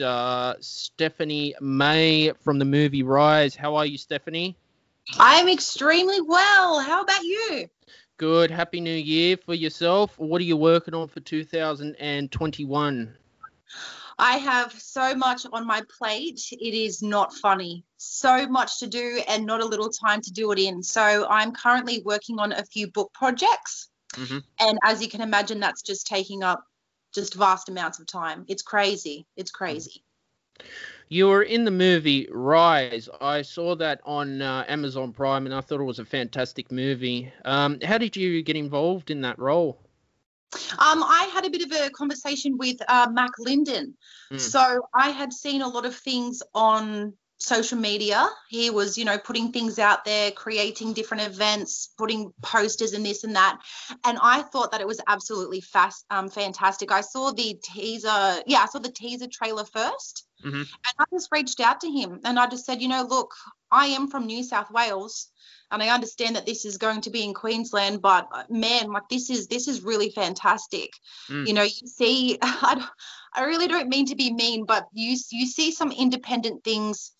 uh, Stephanie May from the movie Rise. How are you, Stephanie? I'm extremely well. How about you? Good. Happy New Year for yourself. What are you working on for 2021? I have so much on my plate. It is not funny. So much to do and not a little time to do it in. So I'm currently working on a few book projects. Mm-hmm. And as you can imagine, that's just taking up just vast amounts of time. It's crazy. It's crazy. You were in the movie Rise. I saw that on uh, Amazon Prime and I thought it was a fantastic movie. Um, how did you get involved in that role? Um, I had a bit of a conversation with uh, Mac Linden. Mm. So I had seen a lot of things on social media. He was, you know, putting things out there, creating different events, putting posters and this and that. And I thought that it was absolutely fast, um, fantastic. I saw the teaser. Yeah, I saw the teaser trailer 1st mm-hmm. and I just reached out to him and I just said, you know, look, I am from New South Wales and I understand that this is going to be in Queensland, but uh, man, like this is this is really fantastic. Mm. You know, you see, I, I really don't mean to be mean, but you you see some independent things,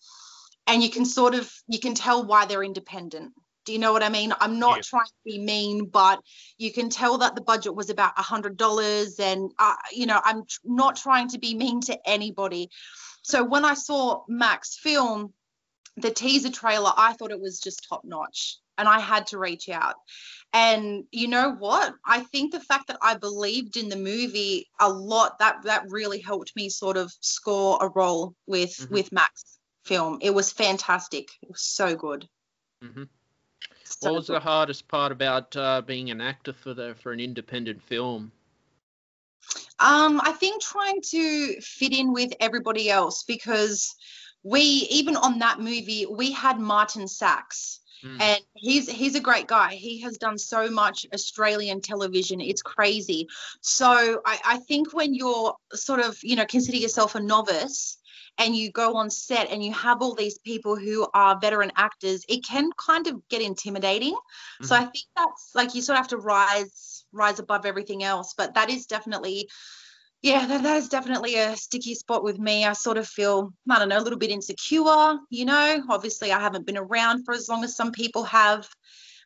and you can sort of you can tell why they're independent. Do you know what I mean? I'm not yeah. trying to be mean, but you can tell that the budget was about a hundred dollars, and uh, you know, I'm tr- not trying to be mean to anybody. So when I saw Mac's film, the teaser trailer, I thought it was just top notch and I had to reach out. And you know what? I think the fact that I believed in the movie a lot that that really helped me sort of score a role with mm-hmm. with Mac's film. It was fantastic. It was so good. Mm-hmm. So what was good. the hardest part about uh, being an actor for the for an independent film? Um, I think trying to fit in with everybody else because we even on that movie we had Martin Sachs. Mm. And he's he's a great guy. He has done so much Australian television. It's crazy. So I, I think when you're sort of, you know, consider yourself a novice and you go on set and you have all these people who are veteran actors, it can kind of get intimidating. Mm-hmm. So I think that's like you sort of have to rise rise above everything else. But that is definitely yeah, that, that is definitely a sticky spot with me. I sort of feel, I don't know, a little bit insecure, you know. Obviously, I haven't been around for as long as some people have.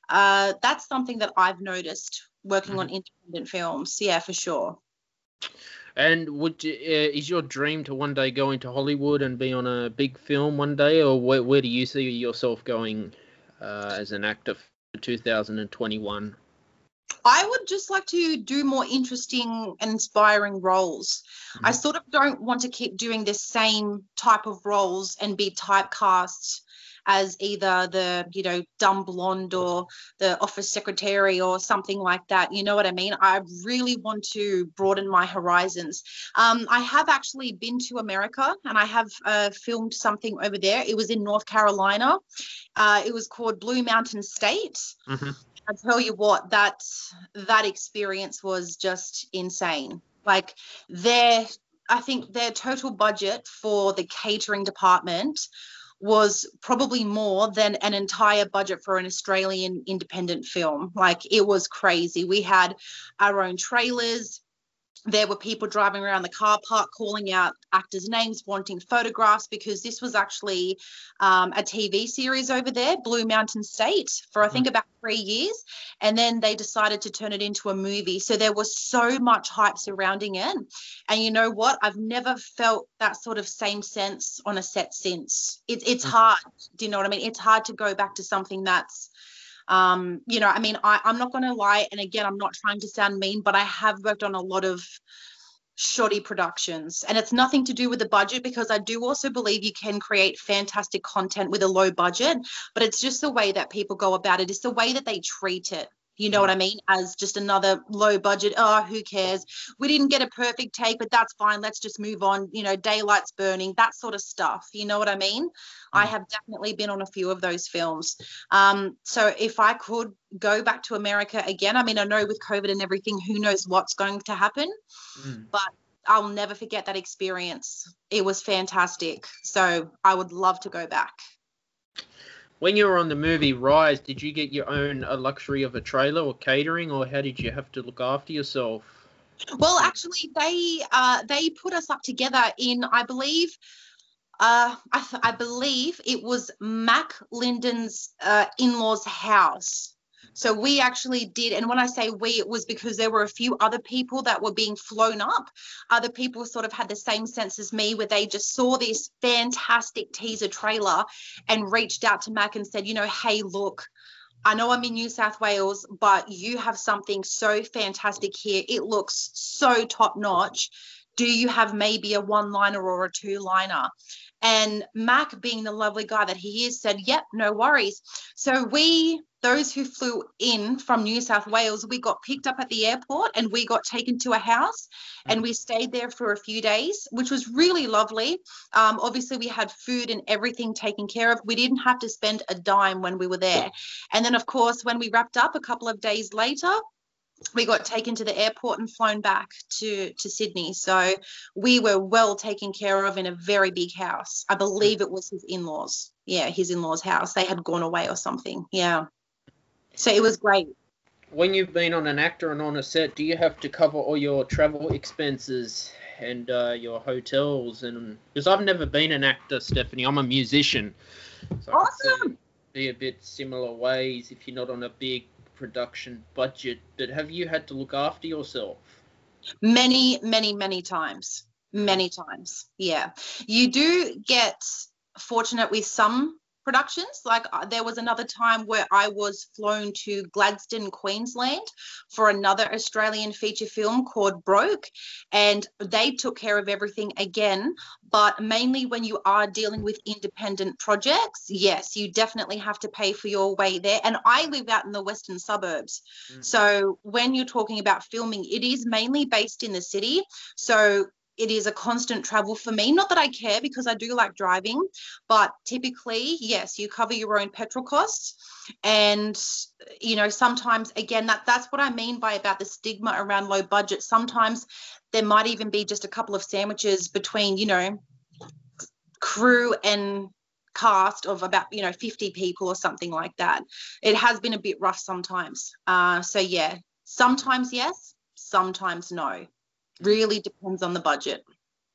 Uh, that's something that I've noticed working mm-hmm. on independent films. Yeah, for sure. And would uh, is your dream to one day go into Hollywood and be on a big film one day, or where, where do you see yourself going uh, as an actor for 2021? I would just like to do more interesting and inspiring roles. Mm-hmm. I sort of don't want to keep doing the same type of roles and be typecast as either the you know dumb blonde or the office secretary or something like that. You know what i mean? I really want to broaden my horizons. Um, i have actually been to america and i have uh, filmed something over there. It was in north carolina. Uh, it was called blue mountain state. Mm-hmm. I tell you what, that that experience was just insane. Like their, I think their total budget for the catering department was probably more than an entire budget for an Australian independent film. Like it was crazy. We had our own trailers there were people driving around the car park calling out actors' names, wanting photographs, because this was actually um, a TV series over there, Blue Mountain State, for I think mm-hmm. about three years. And then they decided to turn it into a movie. So there was so much hype surrounding it. And you know what? I've never felt that sort of same sense on a set since. It, it's mm-hmm. hard. Do you know what I mean? It's hard to go back to something that's um, you know, I mean, I, I'm not going to lie. And again, I'm not trying to sound mean, but I have worked on a lot of shoddy productions. And it's nothing to do with the budget because I do also believe you can create fantastic content with a low budget, but it's just the way that people go about it. It's the way that they treat it. You know what I mean? As just another low budget, oh, who cares? We didn't get a perfect take, but that's fine. Let's just move on. You know, daylight's burning, that sort of stuff. You know what I mean? Mm. I have definitely been on a few of those films. Um, so if I could go back to America again, I mean, I know with COVID and everything, who knows what's going to happen, mm. but I'll never forget that experience. It was fantastic. So I would love to go back when you were on the movie Rise, did you get your own a luxury of a trailer or catering, or how did you have to look after yourself? Well, actually, they uh, they put us up together in, I believe, uh, I, I believe it was Mac Linden's uh, in-laws' house. So we actually did, and when I say we, it was because there were a few other people that were being flown up. Other people sort of had the same sense as me, where they just saw this fantastic teaser trailer and reached out to Mac and said, you know, hey, look, I know I'm in New South Wales, but you have something so fantastic here. It looks so top notch. Do you have maybe a one liner or a two liner? And Mac, being the lovely guy that he is, said, Yep, no worries. So we, those who flew in from New South Wales, we got picked up at the airport and we got taken to a house and we stayed there for a few days, which was really lovely. Um, obviously, we had food and everything taken care of. We didn't have to spend a dime when we were there. And then, of course, when we wrapped up a couple of days later, we got taken to the airport and flown back to to Sydney. So we were well taken care of in a very big house. I believe it was his in-laws. Yeah, his in-laws' house. They had gone away or something. Yeah. So it was great. When you've been on an actor and on a set, do you have to cover all your travel expenses and uh, your hotels? And because I've never been an actor, Stephanie, I'm a musician. So awesome. Be a bit similar ways if you're not on a big production budget, but have you had to look after yourself? Many, many, many times. Many times. Yeah. You do get fortunate with some productions. Like uh, there was another time where I was flown to Gladstone, Queensland for another Australian feature film called Broke, and they took care of everything again. But mainly when you are dealing with independent projects, yes, you definitely have to pay for your way there. And I live out in the western suburbs. Mm. So when you're talking about filming, it is mainly based in the city. So it is a constant travel for me. Not that I care because I do like driving, but typically, yes, you cover your own petrol costs. And you know, sometimes again, that that's what I mean by about the stigma around low budget. Sometimes there might even be just a couple of sandwiches between, you know, crew and cast of about you know 50 people or something like that it has been a bit rough sometimes uh, so yeah sometimes yes sometimes no really depends on the budget.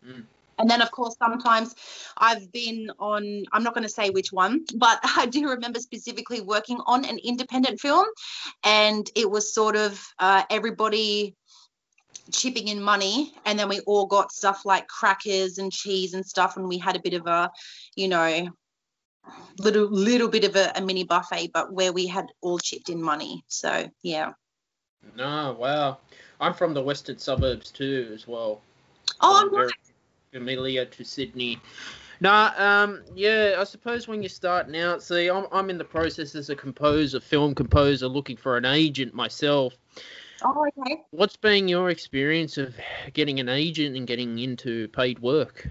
Mm. And then, of course, sometimes I've been on, I'm not going to say which one, but I do remember specifically working on an independent film. And it was sort of uh, everybody chipping in money. And then we all got stuff like crackers and cheese and stuff. And we had a bit of a, you know, little little bit of a, a mini buffet, but where we had all chipped in money. So, yeah. No, wow. I'm from the western suburbs too, as well. Oh, I'm very familiar to Sydney. Nah, um, yeah, I suppose when you're starting out, see, I'm, I'm in the process as a composer, film composer, looking for an agent myself. Oh, okay. What's been your experience of getting an agent and getting into paid work?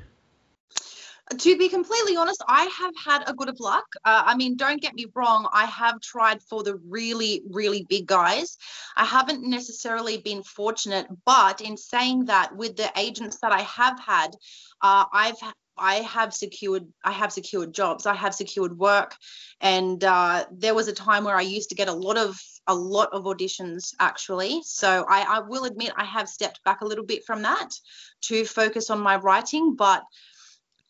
To be completely honest, I have had a good of luck. Uh, I mean, don't get me wrong, I have tried for the really, really big guys. I haven't necessarily been fortunate, but in saying that, with the agents that I have had, uh, I've I have secured I have secured jobs. I have secured work, and uh, there was a time where I used to get a lot of a lot of auditions actually. So I, I will admit I have stepped back a little bit from that to focus on my writing, but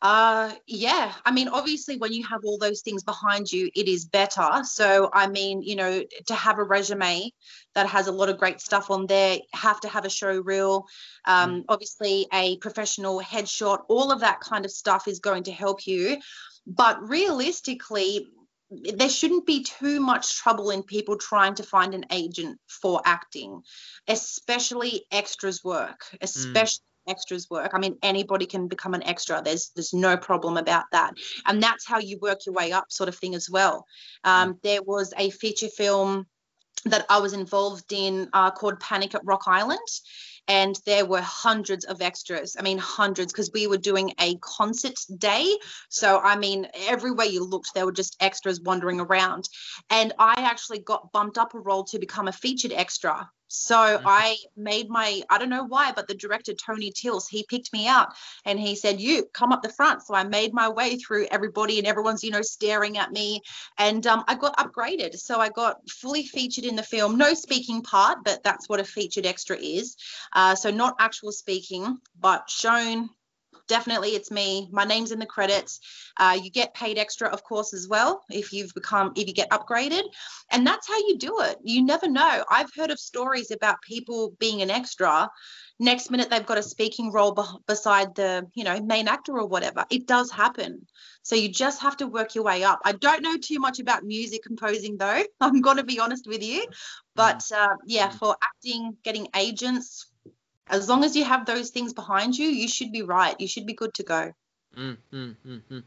uh, yeah. I mean, obviously, when you have all those things behind you, it is better. So, I mean, you know, to have a resume that has a lot of great stuff on there, have to have a show reel, um, mm. obviously, a professional headshot, all of that kind of stuff is going to help you. But realistically, there shouldn't be too much trouble in people trying to find an agent for acting, especially extras work, mm. especially. Mm extras work. I mean, anybody can become an extra. There's there's no problem about that, and that's how you work your way up, sort of thing as well. Um, there was a feature film that I was involved in uh, called Panic at Rock Island. And there were hundreds of extras. I mean, hundreds, because we were doing a concert day. So, I mean, everywhere you looked, there were just extras wandering around. And I actually got bumped up a role to become a featured extra So mm-hmm. I made my, I don't know why, but the director, Tony Tilse, he picked me out and he said, You come up the front. So I made my way through everybody and everyone's, you know, staring at me. And um, I got upgraded. So I got fully featured in the film. No speaking part, but that's what a featured extra is. Uh, so not actual speaking, but shown definitely it's me. My name's in the credits. Uh, you get paid extra, of course, as well if you've become if you get upgraded, and that's how you do it. You never know. I've heard of stories about people being an extra. Next minute they've got a speaking role be- beside the you know main actor or whatever. It does happen. So you just have to work your way up. I don't know too much about music composing though. I'm going to be honest with you, but mm. uh, yeah, for acting, getting agents, as long as you have those things behind you, you should be right. You should be good to go. Mm, mm, mm, mm,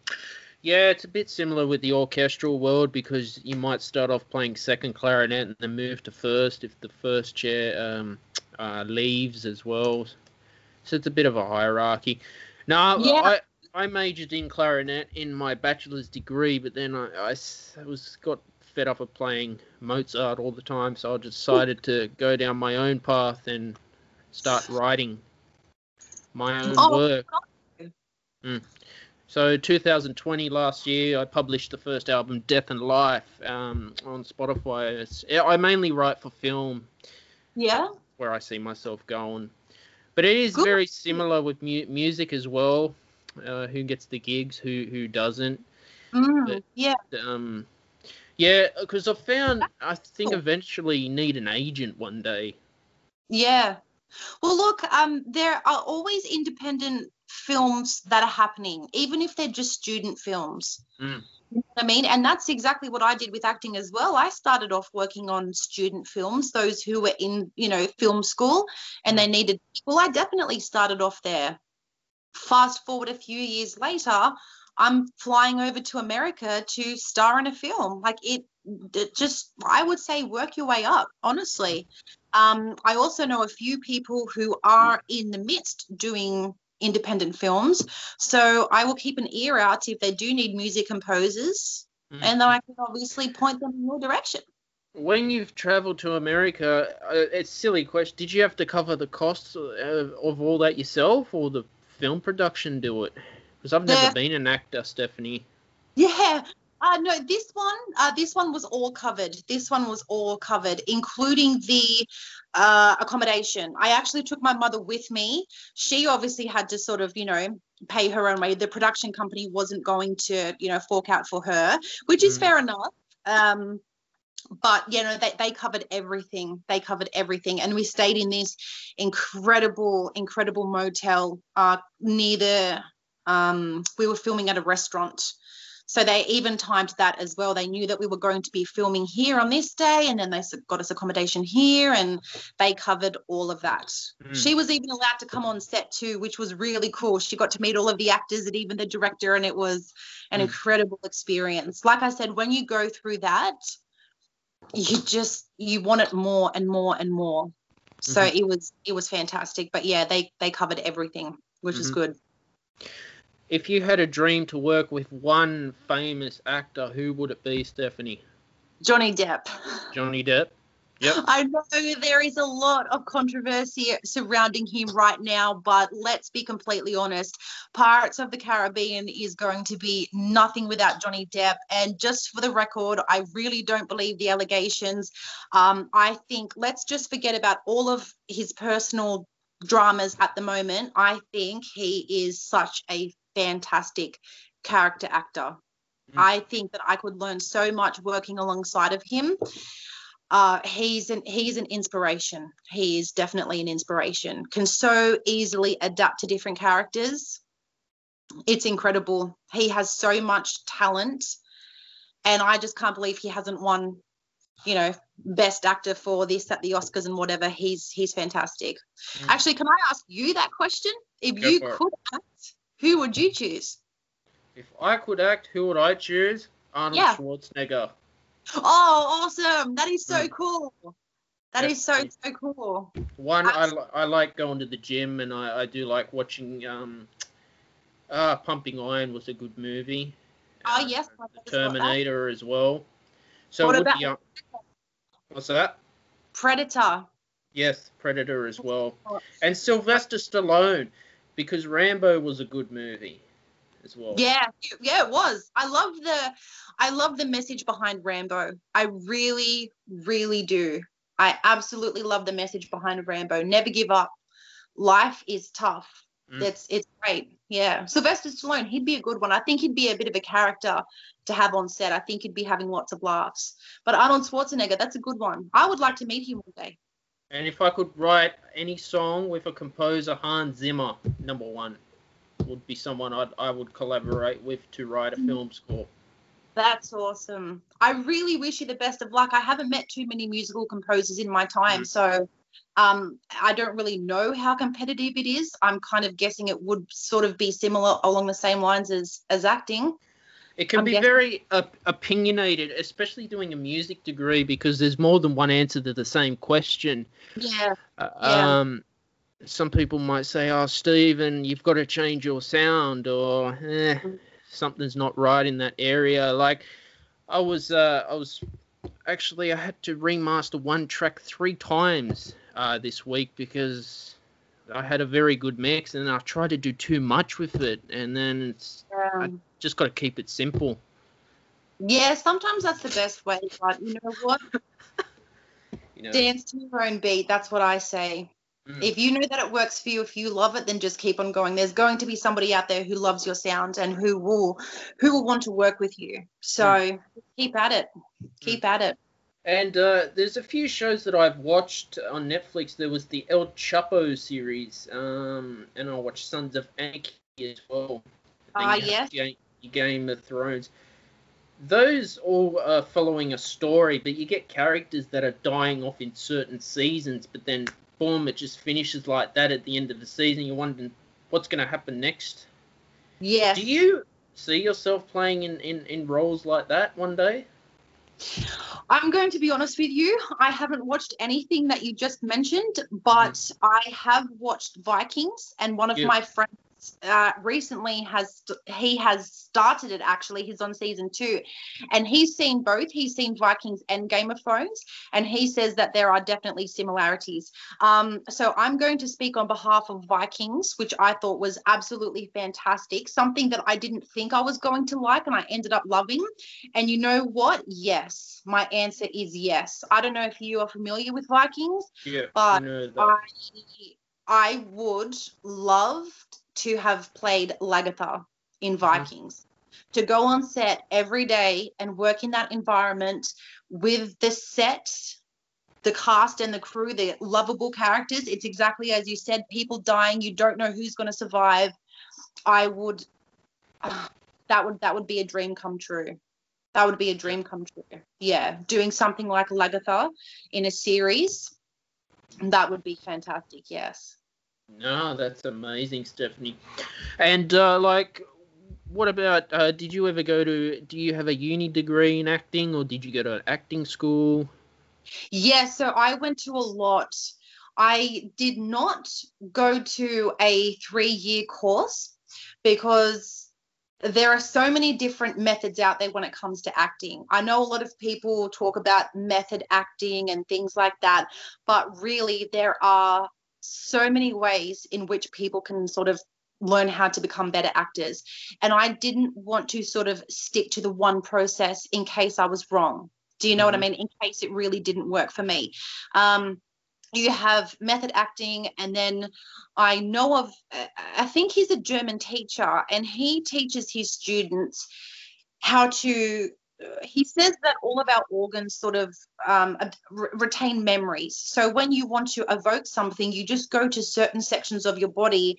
yeah, it's a bit similar with the orchestral world because you might start off playing second clarinet and then move to first if the first chair um, uh, leaves as well. So it's a bit of a hierarchy. Now, yeah. I, I majored in clarinet in my bachelor's degree, but then I, I was got fed up of playing Mozart all the time, so I decided to go down my own path and start writing my own oh, work. Mm. So 2020 last year, I published the first album, Death and Life, um, on Spotify. It's, I mainly write for film. Yeah. Where I see myself going, but it is Good. very similar with mu- music as well. Uh, who gets the gigs, who who doesn't? Mm, but, yeah. Um, yeah, because I found I think eventually you need an agent one day. Yeah, well, look, um, there are always independent films that are happening, even if they're just student films. Mm. You know I mean, and that's exactly what I did with acting as well. I started off working on student films, those who were in, you know, film school and they needed Well, I definitely started off there. Fast forward a few years later, I'm flying over to America to star in a film. Like it just, I would say, work your way up, honestly. Um, I also know a few people who are in the midst doing independent films. So I will keep an ear out if they do need music composers, mm. and then I can obviously point them in your direction. When you've traveled to America, uh, it's silly question. Did you have to cover the costs of, of all that yourself, or the film production do it? Because I've never the, been an actor, Stephanie. Yeah, uh, no, this one, uh, this one was all covered. This one was all covered, including the uh, accommodation. I actually took my mother with me. She obviously had to sort of, you know, pay her own way. The production company wasn't going to, you know, fork out for her, which is mm. fair enough. Um, but you know they, they covered everything they covered everything and we stayed in this incredible incredible motel uh, near the um, we were filming at a restaurant so they even timed that as well. They knew that we were going to be filming here on this day, and then they got us accommodation here, and they covered all of that. Mm. She was even allowed to come on set too, which was really cool. She got to meet all of the actors and even the director, and it was an mm. incredible experience. Like I said, when you go through that, you just you want it more and more and more. So mm-hmm. it was it was fantastic. But yeah, they they covered everything, which mm-hmm. is good if you had a dream to work with one famous actor, who would it be, Stephanie? Johnny Depp. Johnny Depp. Yep. I know there is a lot of controversy surrounding him right now, but let's be completely honest. Pirates of the Caribbean is going to be nothing without Johnny Depp. And just for the record, I really don't believe the allegations. Um, I think let's just forget about all of his personal dramas at the moment. I think he is such a fantastic character actor. Mm. I think that I could learn so much working alongside of him. Uh, he's an he's an inspiration. He is definitely an inspiration. Can so easily adapt to different characters. It's incredible. He has so much talent, and I just can't believe he hasn't won, you know, best actor for this at the Oscars and whatever. He's he's fantastic. Mm. Actually, can I ask you that question? If Go you could act who would you choose? If I could act, who would I choose? Arnold yeah. Schwarzenegger. Oh, awesome! That is so mm. cool. That is so so cool. One, I, I like going to the gym, and I, I do like watching. Um, uh, Pumping Iron was a good movie. Oh uh, yes, Terminator as well. So what about? Be, what's that? Predator. Yes, Predator as well, and Sylvester Stallone, because Rambo was a good movie as well. Yeah, yeah, it was. I love the, I love the message behind Rambo. I really, really do. I absolutely love the message behind Rambo. Never give up. Life is tough. Mm. It's it's great. Yeah, Sylvester Stallone, he'd be a good one. I think he'd be a bit of a character to have on set. I think he'd be having lots of laughs. But Arnold Schwarzenegger, that's a good one. I would like to meet him one day. And if I could write any song with a composer, Hans Zimmer, number one, would be someone I'd, I would collaborate with to write a mm. film score. That's awesome. I really wish you the best of luck. I haven't met too many musical composers in my time, mm. so um, I don't really know how competitive it is. I'm kind of guessing it would sort of be similar along the same lines as as acting. It can I'm be guessing- very uh, opinionated, especially doing a music degree, because there's more than one answer to the same question. Yeah. Uh, yeah. Um, some people might say, "Oh, Stephen, you've got to change your sound," or eh, mm something's not right in that area. Like I was, uh, I was actually I had to remaster one track three times uh, this week because I had a very good mix and I tried to do too much with it, and then it's I um, just got to keep it simple. Yeah, sometimes that's the best way. But you know what? you know, Dance to your own beat. That's what I say. Mm. If you know that it works for you, if you love it, then just keep on going. There's going to be somebody out there who loves your sound and who will who will want to work with you. So mm. keep at it. Keep mm. at it. And uh, there's a few shows that I've watched on Netflix. There was the El Chapo series, um, and I watched Sons of Anarchy as well. Ah, uh, yes. Game of Thrones. Those all are following a story, but you get characters that are dying off in certain seasons, but then boom, it just finishes like that at the end of the season. You're wondering what's going to happen next. Yeah. Do you see yourself playing in, in, in roles like that one day? I'm going to be honest with you. I haven't watched anything that you just mentioned, but mm. I have watched Vikings, and one of yeah. my friends uh, recently has he has started it actually. He's on season two. And he's seen both. He's seen vikings and game of thrones. And he says that there are definitely similarities. Um, so i'm going to speak on behalf of vikings which i thought was absolutely fantastic. Something that i didn't think i was going to like and i ended up loving. And you know what? Yes. My answer is yes. I don't know if you are familiar with vikings yeah but I, I would love to have played Lagertha in mm-hmm. Vikings. Mm-hmm. To go on set every day and work in that environment with the set, the cast and the crew, the lovable characters. It's exactly as you said, people dying, you don't know who's going to survive. I would uh, that would that would be a dream come true. That would be a dream come true. Yeah, doing something like Lagertha in a series, that would be fantastic. Yes. No, that's amazing, Stephanie. And uh, like, what about? Uh, did you ever go to? Do you have a uni degree in acting, or did you go to an acting school? Yeah, so I went to a lot. I did not go to a three-year course because there are so many different methods out there when it comes to acting. I know a lot of people talk about method acting and things like that, but really there are so many ways in which people can sort of learn how to become better actors. And I didn't want to sort of stick to the one process in case I was wrong. Do you know mm-hmm. what I mm-hmm. mean? In case it really didn't work for me. Um, you have method acting, and then I know of, I think he's a German teacher, and he teaches his students how to he says that all of our organs sort of um, retain memories. So when you want to evoke something, you just go to certain sections of your body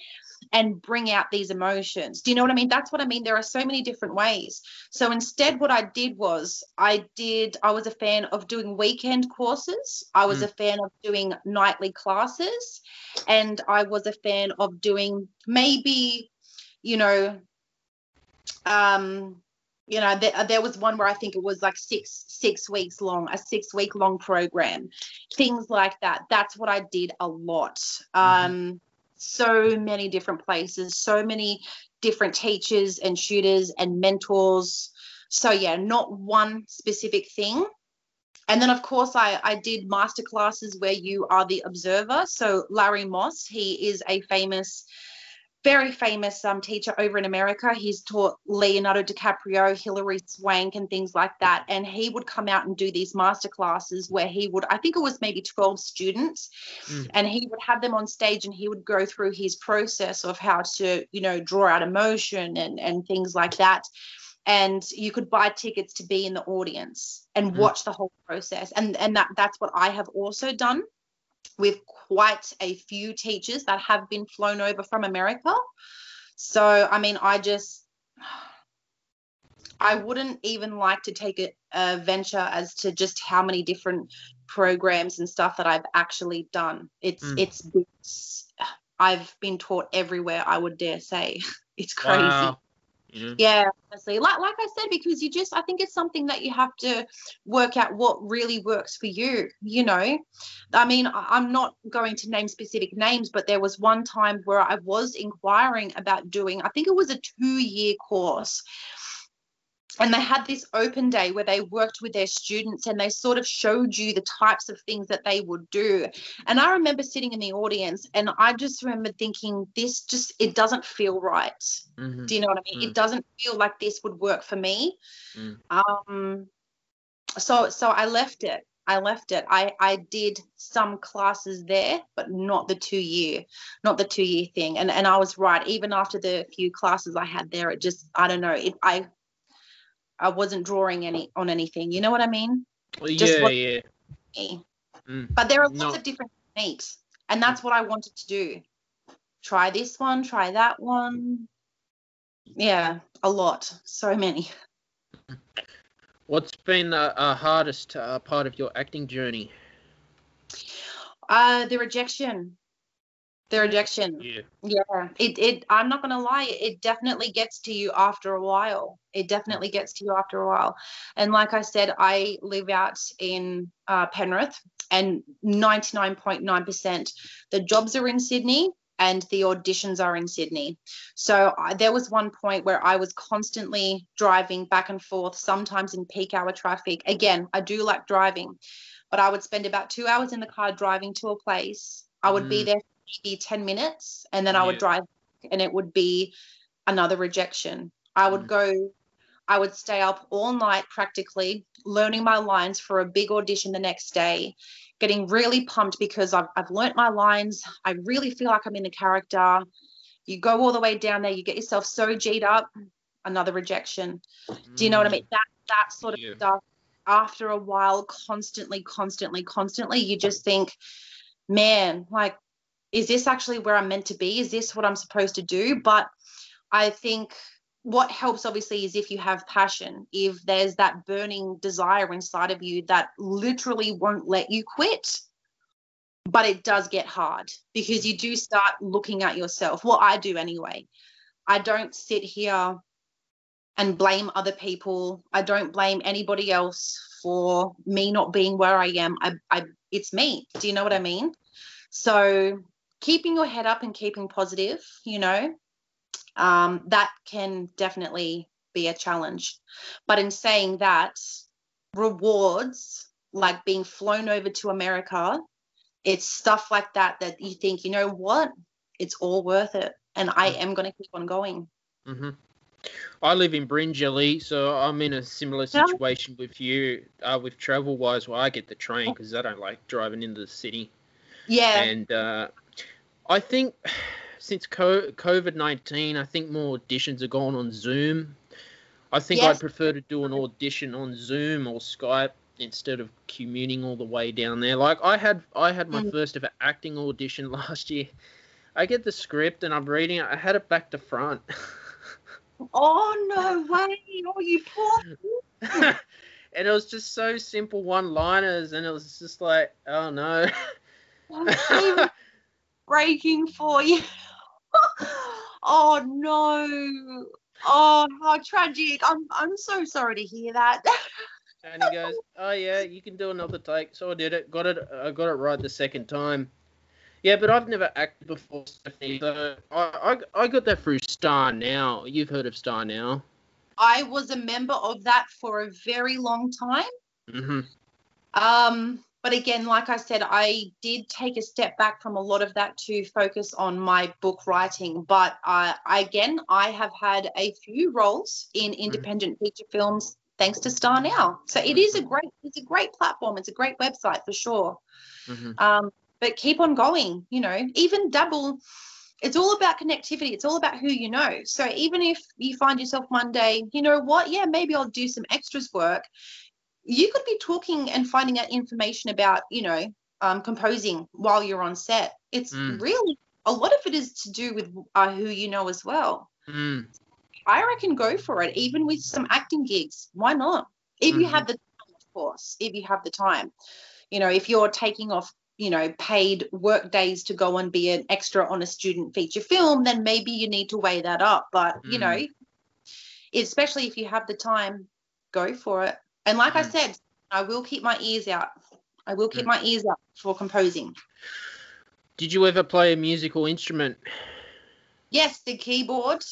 and bring out these emotions. Do you know what I mean? That's what I mean. There are so many different ways. So instead, what I did was I did, I was a fan of doing weekend courses, I was mm. a fan of doing nightly classes, and I was a fan of doing maybe, you know, um, you know there, there was one where i think it was like six six weeks long a six week long program things like that. That's what i did a lot. Mm-hmm. um so many different places so many different teachers and shooters and mentors. So yeah not one specific thing. And then of course I, I did master classes where you are the observer. So larry moss he is a famous very famous um, teacher over in America. He's taught Leonardo DiCaprio, Hilary Swank, and things like that. And he would come out and do these master classes where he would, I think it was maybe 12 students, mm. and he would have them on stage and he would go through his process of how to, you know, draw out emotion and, and things like that. And you could buy tickets to be in the audience and mm. watch the whole process. And and that that's what I have also done with quite a few teachers that have been flown over from America. So, I mean, I just, I wouldn't even like to take a, a venture as to just how many different programs and stuff that I've actually done. It's, mm. it's, it's, I've been taught everywhere, I would dare say. It's crazy. Wow. Yeah. yeah, honestly, like like I said, because you just I think it's something that you have to work out what really works for you. You know, I mean, I'm not going to name specific names, but there was one time where I was inquiring about doing. I think it was a two year course and they had this open day where they worked with their students and they sort of showed you the types of things that they would do and i remember sitting in the audience and i just remember thinking this just it doesn't feel right mm-hmm. do you know what i mean mm. it doesn't feel like this would work for me mm. um so so i left it I left it. I, I did some classes there, but not the two year, not the two year thing. And and I was right. Even after the few classes I had there, it just I don't know. It I I wasn't drawing any on anything. You know what I mean? Well, yeah, yeah. Mm. But there are lots of different techniques, and that's what I wanted to do. Try this one, try that one. Yeah, a lot, so many. What's been the uh, hardest uh, part of your acting journey? Uh, the rejection the rejection yeah yeah it, it i'm not gonna lie it definitely gets to you after a while it definitely gets to you after a while and like i said i live out in uh, penrith and 99.9% the jobs are in sydney and the auditions are in Sydney. So I, there was one point where I was constantly driving back and forth, sometimes in peak hour traffic. Again, I do like driving, but I would spend about two hours in the car driving to a place. I would mm. be there maybe 10 minutes and then I would drive and it would be another rejection. I would mm. go, I would stay up all night practically learning my lines for a big audition the next day, getting really pumped because I've, I've learnt my lines. I really feel like I'm in the character. You go all the way down there, you get yourself so G'd up, another rejection. Do you know what I mean? Mm. That, that sort of yeah. stuff. After a while, constantly, constantly, constantly, you just think, man, like is this actually where I'm meant to be? Is this what I'm supposed to do? But I think what helps obviously is if you have passion, if there's that burning desire inside of you that literally won't let you quit. But it does get hard because you do start looking at yourself. Well, I do anyway. I don't sit here and blame other people. I don't blame anybody else for me not being where I am. I, I it's me. Do you know what I mean? So keeping your head up and keeping positive, you know, um, that can definitely be a challenge. But in saying that, rewards like being flown over to America, it's stuff like that that you think, you know what, it's all worth it. And I mm. am going to keep on going. Mm-hmm. I live in Bringelly, so I'm in a similar situation yeah. with you. Uh, with travel wise, well, I get the train because I don't like driving into the city. Yeah. And uh, I think since COVID 19, I think more auditions are going on Zoom. I think yes. I'd prefer to do an audition on Zoom or Skype instead of commuting all the way down there. Like I had I had my mm. first ever acting audition last year. I get the script and I'm reading it. I had it back to front. oh no way! Oh you poor. and it was just so simple one-liners, and it was just like, oh no breaking for you. oh no. Oh, how tragic. I'm I'm so sorry to hear that. and he goes, "Oh yeah, you can do another take." So I did it. Got it. I got it right the second time. Yeah, but I've never acted before, Stephanie. So I, I, I got that through Star Now. You've heard of Star Now? I was a member of that for a very long time. Mm-hmm. Um, but again, like I said, I did take a step back from a lot of that to focus on my book writing. But I, I again, I have had a few roles in independent mm-hmm. feature films thanks to Star Now. So it is a great, it's a great platform. It's a great website for sure. Mm-hmm. Um, but keep on going. You know, even double. It's all about connectivity. It's all about who you know. So even if you find yourself one day, you know what? Yeah, maybe I'll do some extras work you could be talking and finding out information about, you know, um, composing while you're on set. It's mm. really a lot of it is to do with uh, who you know as well. Mm. I reckon go for it, even with some acting gigs. Why not? If mm-hmm. you have mm-hmm. the time, of course, if you have the time. You know, if you're taking off, you know, paid work days to go and be an extra on a student feature film, then maybe you need to weigh that up. But, mm. you know, especially if you have the time, go for it. And like mm. I said, I will keep my ears out. I will keep mm. my ears out for composing. Did you ever play a musical instrument? Yes, the keyboard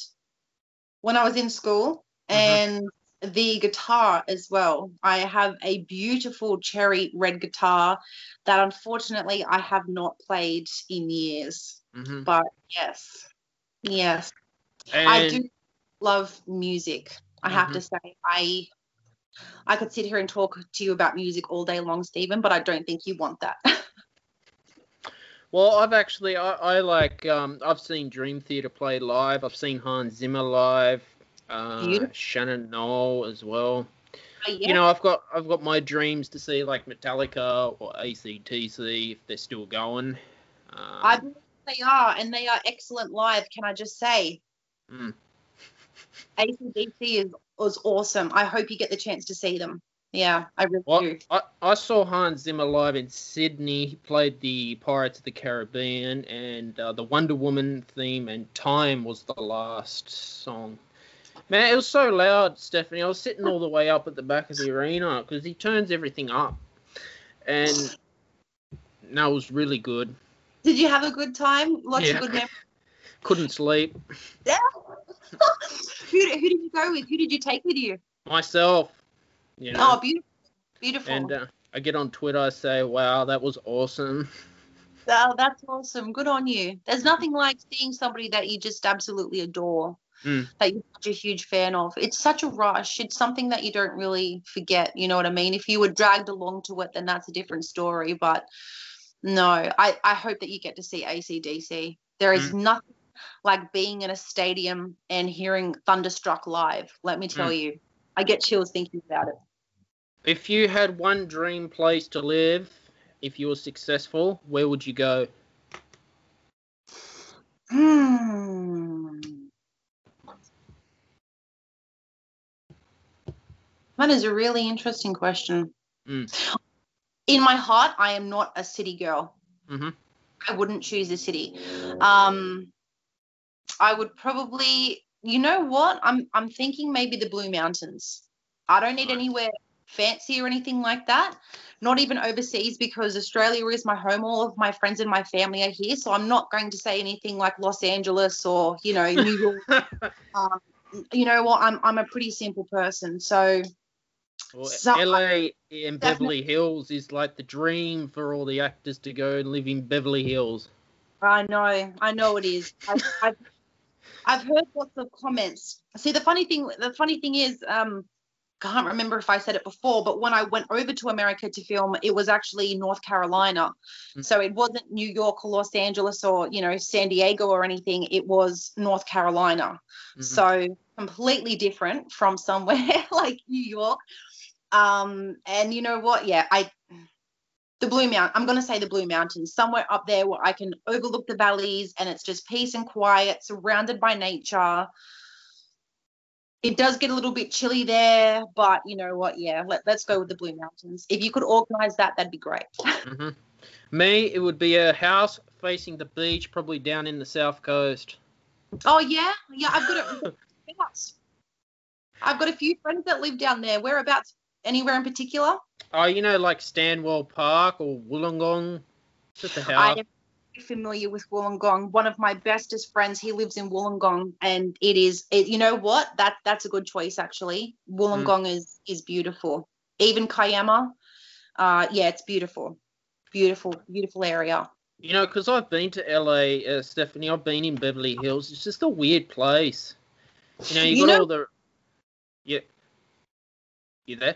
when I was in school uh-huh. and the guitar as well. I have a beautiful cherry red guitar that unfortunately I have not played in years. Mm-hmm. But yes, yes. And... I do love music. I mm-hmm. have to say, I I could sit here and talk to you about music all day long, Stephen, but I don't think you want that. well, I've actually I, I like um, I've seen Dream Theater play live. I've seen Hans Zimmer live. Uh, Shannon Noll as well. Uh, yeah. You know, I've got I've got my dreams to see like Metallica or ACDC if they're still going. Um, I believe they are, and they are excellent live. Can I just say? Mm. ACDC is was awesome. I hope you get the chance to see them. Yeah, I really well, do. I, I saw Hans Zimmer live in Sydney. He played the Pirates of the Caribbean and uh, the Wonder Woman theme, and Time was the last song. Man, it was so loud, Stephanie. I was sitting all the way up at the back of the arena because he turns everything up, and that was really good. Did you have a good time? Lots yeah. of good memories. Couldn't sleep. Yeah. who, who did you go with? Who did you take with you? Myself. You know. Oh, beautiful. Beautiful. And uh, I get on Twitter, I say, wow, that was awesome. Oh, that's awesome. Good on you. There's nothing like seeing somebody that you just absolutely adore, mm. that you're such a huge fan of. It's such a rush. It's something that you don't really forget. You know what I mean? If you were dragged along to it, then that's a different story. But no, I, I hope that you get to see ACDC. There is mm. nothing like being in a stadium and hearing Thunderstruck live. Let me tell mm. you, I get chills thinking about it. If you had one dream place to live, if you were successful, where would you go? Hmm. That is a really interesting question. Mm. In my heart, I am not a city girl. Mm-hmm. I wouldn't choose a city. Um, I would probably, you know what? I'm I'm thinking maybe the Blue Mountains. I don't need anywhere fancy or anything like that. Not even overseas because Australia is my home. All of my friends and my family are here, so I'm not going to say anything like Los Angeles or you know New York. um, you know what? I'm I'm a pretty simple person, so. Well, so, LA and Beverly Hills is like the dream for all the actors to go and live in Beverly Hills. I know, I know it is. I, I've, I've heard lots of comments. See, the funny thing, the funny thing is, um, can't remember if I said it before, but when I went over to America to film, it was actually North Carolina. Mm-hmm. So it wasn't New York or Los Angeles or, you know, San Diego or anything. It was North Carolina. Mm-hmm. So completely different from somewhere like New York. Um, and you know what? Yeah, I the Blue Mountain. I'm going to say the Blue Mountains, somewhere up there where I can overlook the valleys and it's just peace and quiet, surrounded by nature. It does get a little bit chilly there, but you know what? Yeah, let, us go with the Blue Mountains. If you could organize that, that'd be great. mm-hmm. Me, it would be a house facing the beach, probably down in the south coast. Oh yeah, yeah. I've got a house. I've got a few friends that live down there. Whereabouts? Anywhere in particular? Oh, you know, like Stanwell Park or Wollongong? Just a house. I am familiar with Wollongong. One of my bestest friends, he lives in Wollongong, and it is. It, you know what? That that's a good choice actually. Wollongong mm. is is beautiful. Even Kiama, Uh, yeah, it's beautiful, beautiful, beautiful area. You know, because I've been to LA, uh, Stephanie. I've been in Beverly Hills. It's just a weird place. You know, you, You got know- all the. Yeah. You there?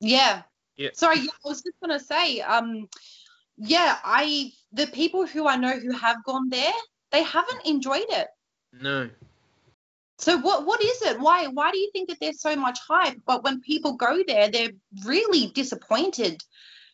Yeah. Yeah. Sorry, yeah, I was just gonna say, um, yeah, I the people who I know who have gone there, they haven't enjoyed it. No. So what what is it? Why why do you think that there's so much hype? But when people go there, they're really disappointed.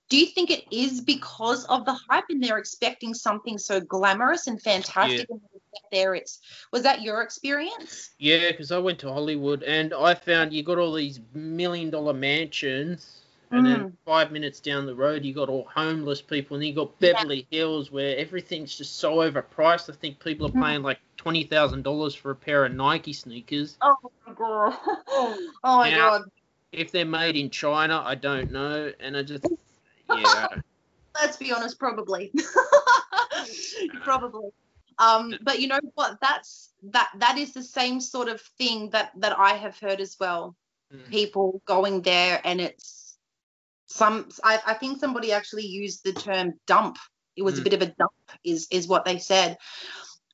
Do you think it is because of the hype and they're expecting something so glamorous and fantastic? And when they get there, it's was that your experience? Yeah, because I went to Hollywood and I found you got all these million dollar mansions, and then five minutes down the road you got all homeless people, and then you got Beverly Hills where everything's just so overpriced. I think people are Mm. paying like twenty thousand dollars for a pair of Nike sneakers. Oh my god! Oh my Yeah. god! If they're made in China, I don't know, and I just yeah. Let's be honest, probably. probably. Um, but you know what? That's that that is the same sort of thing that that I have heard as well. Mm. People going there and it's some I, I think somebody actually used the term dump. It was a Mm. bit of a dump, is is what they said.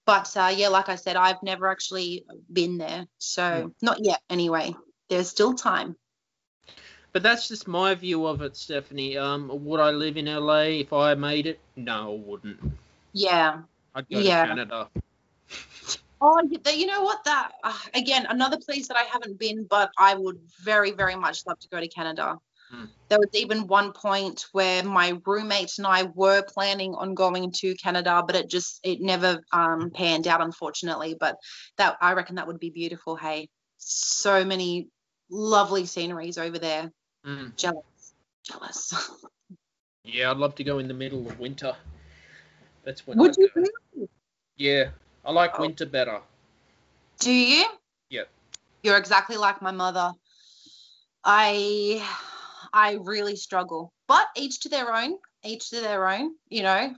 But uh, yeah, like I said, I've never actually been there, so Mm. not yet. Anyway, there's still time. But that's just my view of it, Stephanie. Um, would I live in LA if I made it? No, I wouldn't. Yeah, I'd go Yeah. to Canada. Oh, you you know what? That uh, again, another place that I haven't been, but I would very, very much love to go to Canada. Hmm. There was even one point where my roommate and I were planning on going to Canada, but it just it never um, panned out, unfortunately. But that I reckon that would be beautiful. Hey, so many lovely sceneries over there. Mm. Jealous, jealous. Yeah, I'd love to go in the middle of winter. That's when would I'd you? go. Yeah, I like Oh. winter better. Do you? Yep. You're exactly like my mother. I I really struggle. But each to their own, each to their own, you know.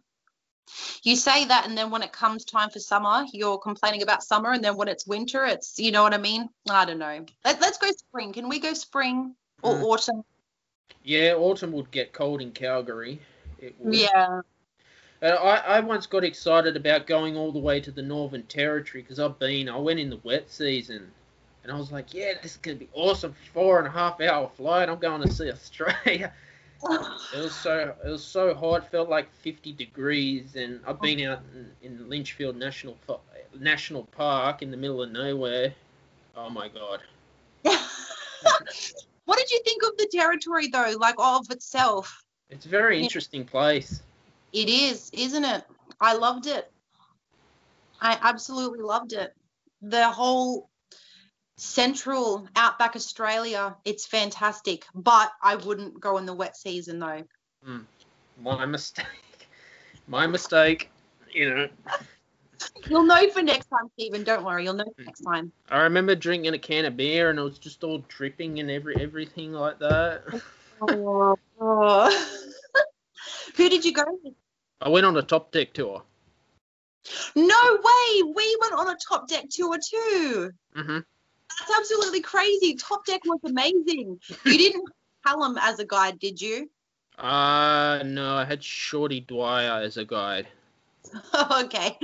You say that and then when it comes time for summer, you're complaining about summer and then when it's winter, it's you know what I mean? I don't know. Let, let's go spring. Can we go spring or Mm. autumn? Yeah, autumn would get cold in Calgary. It would. Yeah. Uh, I, I once got excited about going all the way to the Northern Territory because I've been. I went in the wet season, and I was like, "Yeah, this is gonna be awesome. Four and a half hour flight. I'm going to see Australia." It was so it was so hot. Felt like 50 degrees, and I've been out in, in Litchfield National National Park in the middle of nowhere. Oh my god. what did you think of the territory though, like of itself? It's a very interesting place. It is, isn't it? I loved it. I absolutely loved it. The whole central outback Australia, it's fantastic. But I wouldn't go in the wet season though. My mistake. My mistake. You know, You'll know for next time, Stephen. Don't worry, you'll know for next time. I remember drinking a can of beer and it was just all dripping and every everything like that. Oh, oh. Who did you go with? I went on a top deck tour. No way! We went on a top deck tour too. hmm That's absolutely crazy. Top deck was amazing. You didn't have Callum as a guide, did you? Uh no, I had Shorty Dwyer as a guide. okay.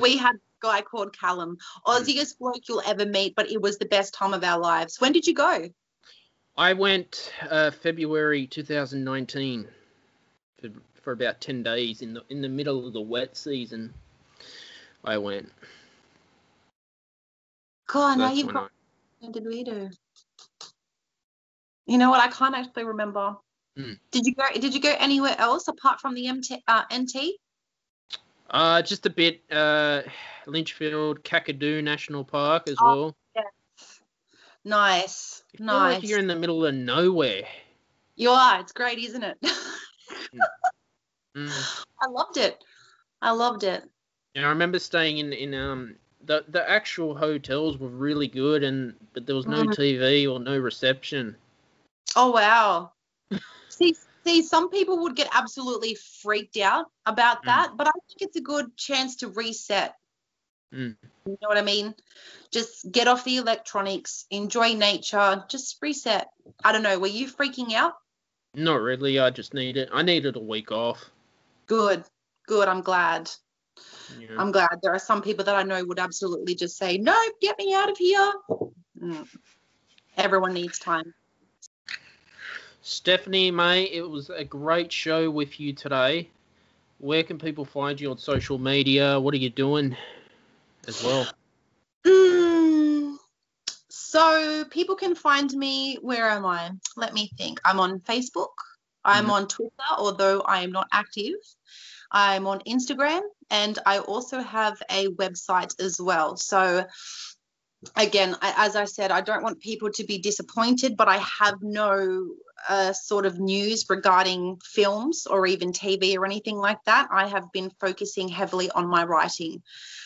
We had a guy called Callum. Aussiest bloke you'll ever meet, but it was the best time of our lives. When did you go? I went uh, February 2019 for, for about 10 days in the in the middle of the wet season. I went. God, now That's you've got. When did we do? You know what? I can't actually remember. Hmm. Did you go? Did you go anywhere else apart from the MT, uh, NT? Uh, just a bit. Uh, Litchfield, Kakadu National Park as Oh, well. Nice, You feel like nice. you're in the middle of nowhere. You are. It's great, isn't it? Mm. I loved it. I loved it. And I remember staying in in um the the actual hotels were really good and but there was no Mhm. TV or no reception. Oh wow. see, see, some people would get absolutely freaked out about Mm. that, but I think it's a good chance to reset. Mm. You know what I mean? Just get off the electronics, enjoy nature, just reset. I don't know. Were you freaking out? Not really. I just need it. I needed a week off. Good, good. I'm glad. Yeah. I'm glad. There are some people that I know would absolutely just say, "No, get me out of here." Mm. Everyone needs time. Stephanie May, it was a great show with you today. Where can people find you on social media? What are you doing as well? Mm, so people can find me. Where am I? Let me think. I'm on Facebook. I'm Mhm. on Twitter, although I am not active. I'm on Instagram, and I also have a website as well. So again, I, as I said, I don't want people to be disappointed, but I have no uh, sort of news regarding films or even TV or anything like that. I have been focusing heavily on my writing.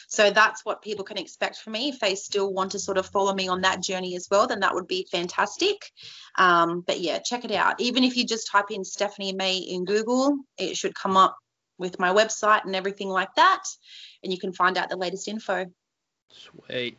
So that's what people can expect from me. If they still want to sort of follow me on that journey as well, then that would be fantastic. Um, but yeah, check it out. Even if you just type in Stephanie May in Google, it should come up with my website and everything like that. And you can find out the latest info. Sweet.